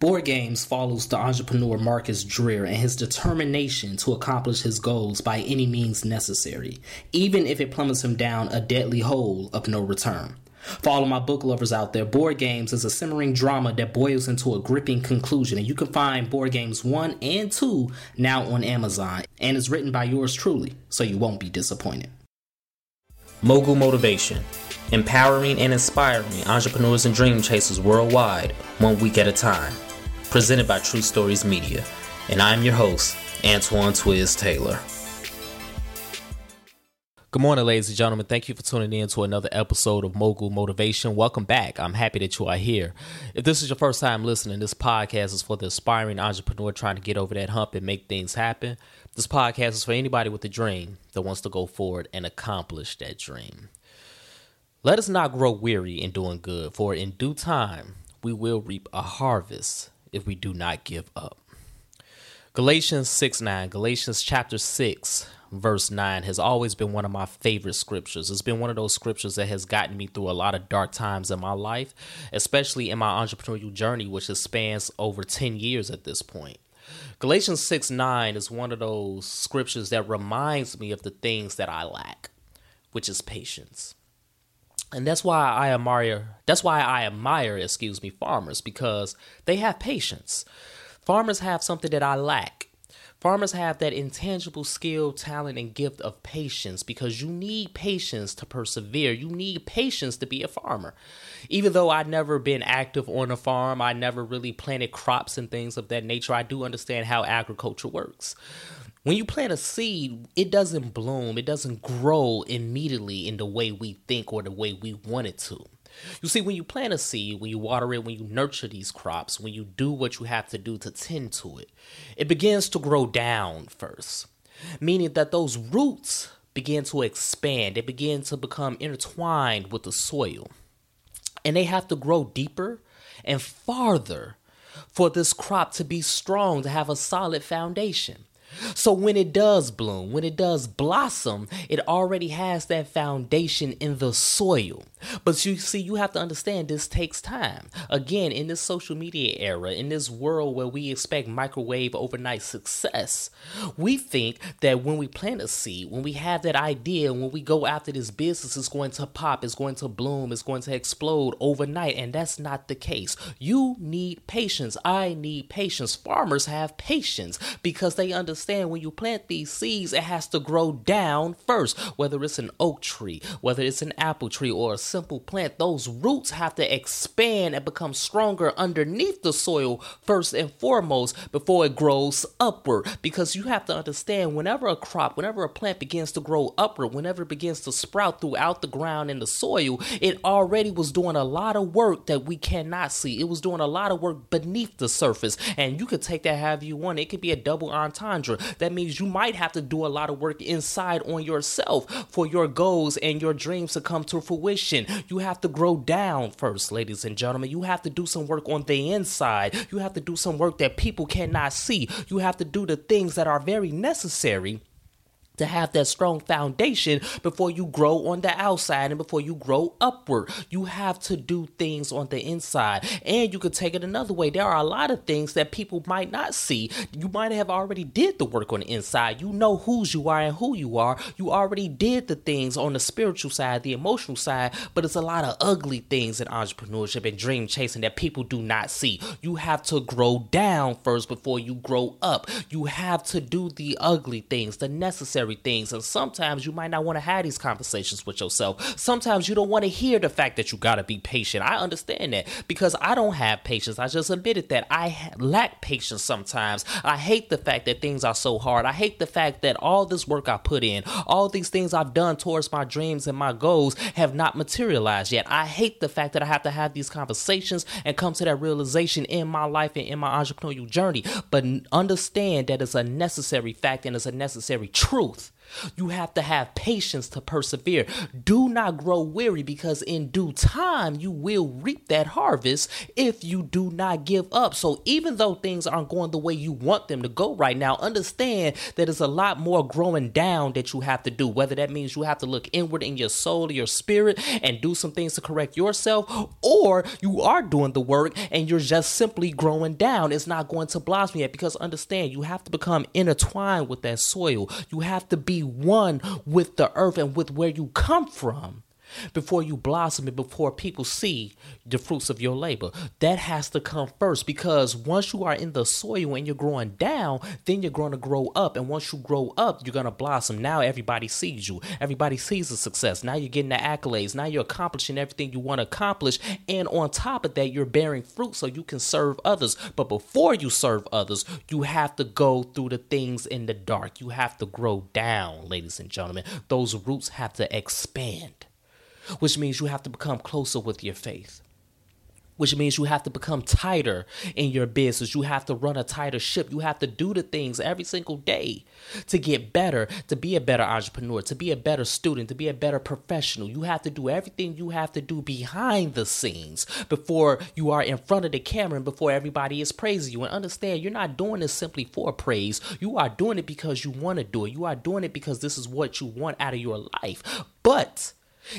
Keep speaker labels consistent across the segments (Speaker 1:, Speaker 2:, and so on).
Speaker 1: Board Games follows the entrepreneur Marcus Dreer and his determination to accomplish his goals by any means necessary, even if it plummets him down a deadly hole of no return. For all of my book lovers out there, Board Games is a simmering drama that boils into a gripping conclusion, and you can find Board Games 1 and 2 now on Amazon, and is written by yours truly, so you won't be disappointed. Mogul Motivation Empowering and inspiring entrepreneurs and dream chasers worldwide, one week at a time presented by True Stories Media. And I'm your host, Antoine Twiz Taylor. Good morning, ladies and gentlemen. Thank you for tuning in to another episode of Mogul Motivation. Welcome back. I'm happy that you are here. If this is your first time listening, this podcast is for the aspiring entrepreneur trying to get over that hump and make things happen. This podcast is for anybody with a dream that wants to go forward and accomplish that dream. Let us not grow weary in doing good, for in due time we will reap a harvest if we do not give up. Galatians 6 9, Galatians chapter 6, verse 9 has always been one of my favorite scriptures. It's been one of those scriptures that has gotten me through a lot of dark times in my life, especially in my entrepreneurial journey, which spans over 10 years at this point. Galatians 6 9 is one of those scriptures that reminds me of the things that I lack, which is patience and that's why I admire that's why I admire excuse me farmers because they have patience. Farmers have something that I lack. Farmers have that intangible skill, talent, and gift of patience because you need patience to persevere. You need patience to be a farmer. Even though I've never been active on a farm, I never really planted crops and things of that nature, I do understand how agriculture works. When you plant a seed, it doesn't bloom, it doesn't grow immediately in the way we think or the way we want it to. You see, when you plant a seed, when you water it, when you nurture these crops, when you do what you have to do to tend to it, it begins to grow down first, meaning that those roots begin to expand, they begin to become intertwined with the soil, and they have to grow deeper and farther for this crop to be strong, to have a solid foundation. So when it does bloom, when it does blossom, it already has that foundation in the soil. But you see, you have to understand this takes time. Again, in this social media era, in this world where we expect microwave overnight success, we think that when we plant a seed, when we have that idea, when we go after this business, it's going to pop, it's going to bloom, it's going to explode overnight. And that's not the case. You need patience. I need patience. Farmers have patience because they understand when you plant these seeds, it has to grow down first, whether it's an oak tree, whether it's an apple tree, or a simple plant, those roots have to expand and become stronger underneath the soil first and foremost before it grows upward. Because you have to understand whenever a crop, whenever a plant begins to grow upward, whenever it begins to sprout throughout the ground and the soil, it already was doing a lot of work that we cannot see. It was doing a lot of work beneath the surface. And you could take that however you want. It could be a double entendre. That means you might have to do a lot of work inside on yourself for your goals and your dreams to come to fruition you have to grow down first, ladies and gentlemen. You have to do some work on the inside. You have to do some work that people cannot see. You have to do the things that are very necessary to have that strong foundation before you grow on the outside and before you grow upward. You have to do things on the inside. And you could take it another way. There are a lot of things that people might not see. You might have already did the work on the inside. You know whose you are and who you are. You already did the things on the spiritual side, the emotional side, but it's a lot of ugly things in entrepreneurship and dream chasing that people do not see. You have to grow down first before you grow up. You have to do the ugly things, the necessary things. And sometimes you might not want to have these conversations with yourself. Sometimes you don't want to hear the fact that you got to be patient. I understand that because I don't have patience. I just admitted that I lack patience sometimes. I hate the fact that things are so hard. I hate the fact that all this work I put in, all these things I've done towards my dreams and my goals have not materialized yet. I hate the fact that I have to have these conversations and come to that realization in my life and in my entrepreneurial journey. But understand that it's a necessary fact and it's a necessary truth truth You have to have patience to persevere. Do not grow weary because in due time you will reap that harvest if you do not give up. So, even though things aren't going the way you want them to go right now, understand that there's a lot more growing down that you have to do. Whether that means you have to look inward in your soul, your spirit, and do some things to correct yourself, or you are doing the work and you're just simply growing down. It's not going to blossom yet because understand you have to become intertwined with that soil. You have to be one with the earth and with where you come from before you blossom and before people see the fruits of your labor. That has to come first because once you are in the soil and you're growing down, then you're going to grow up. And once you grow up, you're going to blossom. Now everybody sees you, everybody sees the success. Now you're getting the accolades. Now you're accomplishing everything you want to accomplish. And on top of that, you're bearing fruit so you can serve others. But before you serve others, you have to go through the things in the dark. You have to grow down, ladies and gentlemen. Those roots have to expand which means you have to become closer with your faith which means you have to become tighter in your business. You have to run a tighter ship. You have to do the things every single day to get better, to be a better entrepreneur, to be a better student, to be a better professional. You have to do everything you have to do behind the scenes before you are in front of the camera and before everybody is praising you. And understand, you're not doing this simply for praise. You are doing it because you want to do it. You are doing it because this is what you want out of your life. But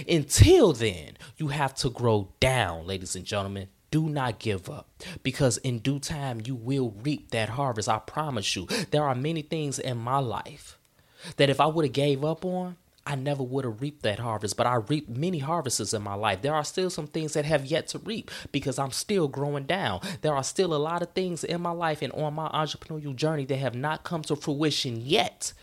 Speaker 1: until then, you have to grow down, ladies and gentlemen. Do not give up because in due time you will reap that harvest. I promise you. There are many things in my life that if I would have gave up on, I never would have reaped that harvest, but I reaped many harvests in my life. There are still some things that have yet to reap because I'm still growing down. There are still a lot of things in my life and on my entrepreneurial journey that have not come to fruition yet.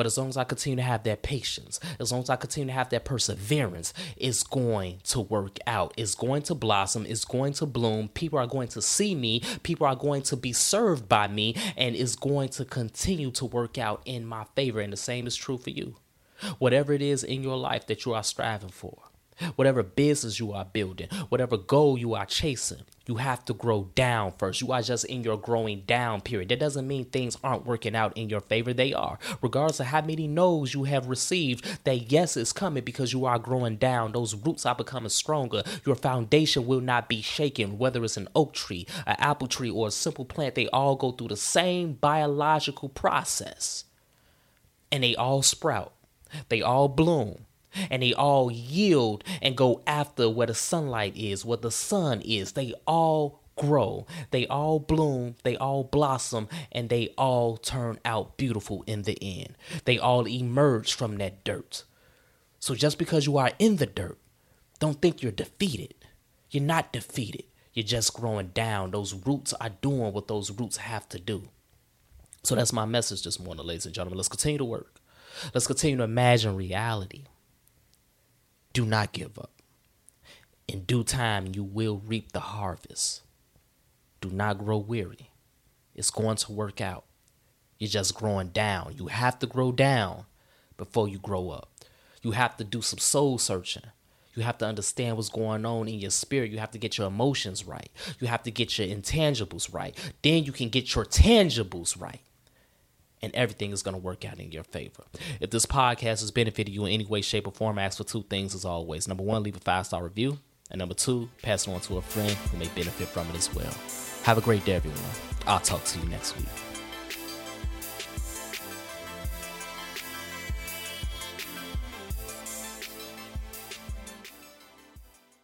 Speaker 1: But as long as I continue to have that patience, as long as I continue to have that perseverance, it's going to work out. It's going to blossom. It's going to bloom. People are going to see me. People are going to be served by me. And it's going to continue to work out in my favor. And the same is true for you. Whatever it is in your life that you are striving for, whatever business you are building, whatever goal you are chasing, you have to grow down first. You are just in your growing down period. That doesn't mean things aren't working out in your favor. They are. Regardless of how many no's you have received, that yes is coming because you are growing down. Those roots are becoming stronger. Your foundation will not be shaken, whether it's an oak tree, an apple tree, or a simple plant. They all go through the same biological process and they all sprout, they all bloom and they all yield and go after where the sunlight is, where the sun is. They all grow, they all bloom, they all blossom, and they all turn out beautiful in the end. They all emerge from that dirt. So just because you are in the dirt, don't think you're defeated. You're not defeated. You're just growing down. Those roots are doing what those roots have to do. So that's my message this morning, ladies and gentlemen. Let's continue to work. Let's continue to imagine reality do not give up. In due time, you will reap the harvest. Do not grow weary. It's going to work out. You're just growing down. You have to grow down before you grow up. You have to do some soul searching. You have to understand what's going on in your spirit. You have to get your emotions right. You have to get your intangibles right. Then you can get your tangibles right and everything is going to work out in your favor. If this podcast has benefited you in any way, shape, or form, ask for two things as always. Number one, leave a five star review. And number two, pass it on to a friend who may benefit from it as well. Have a great day, everyone. I'll talk to you next week.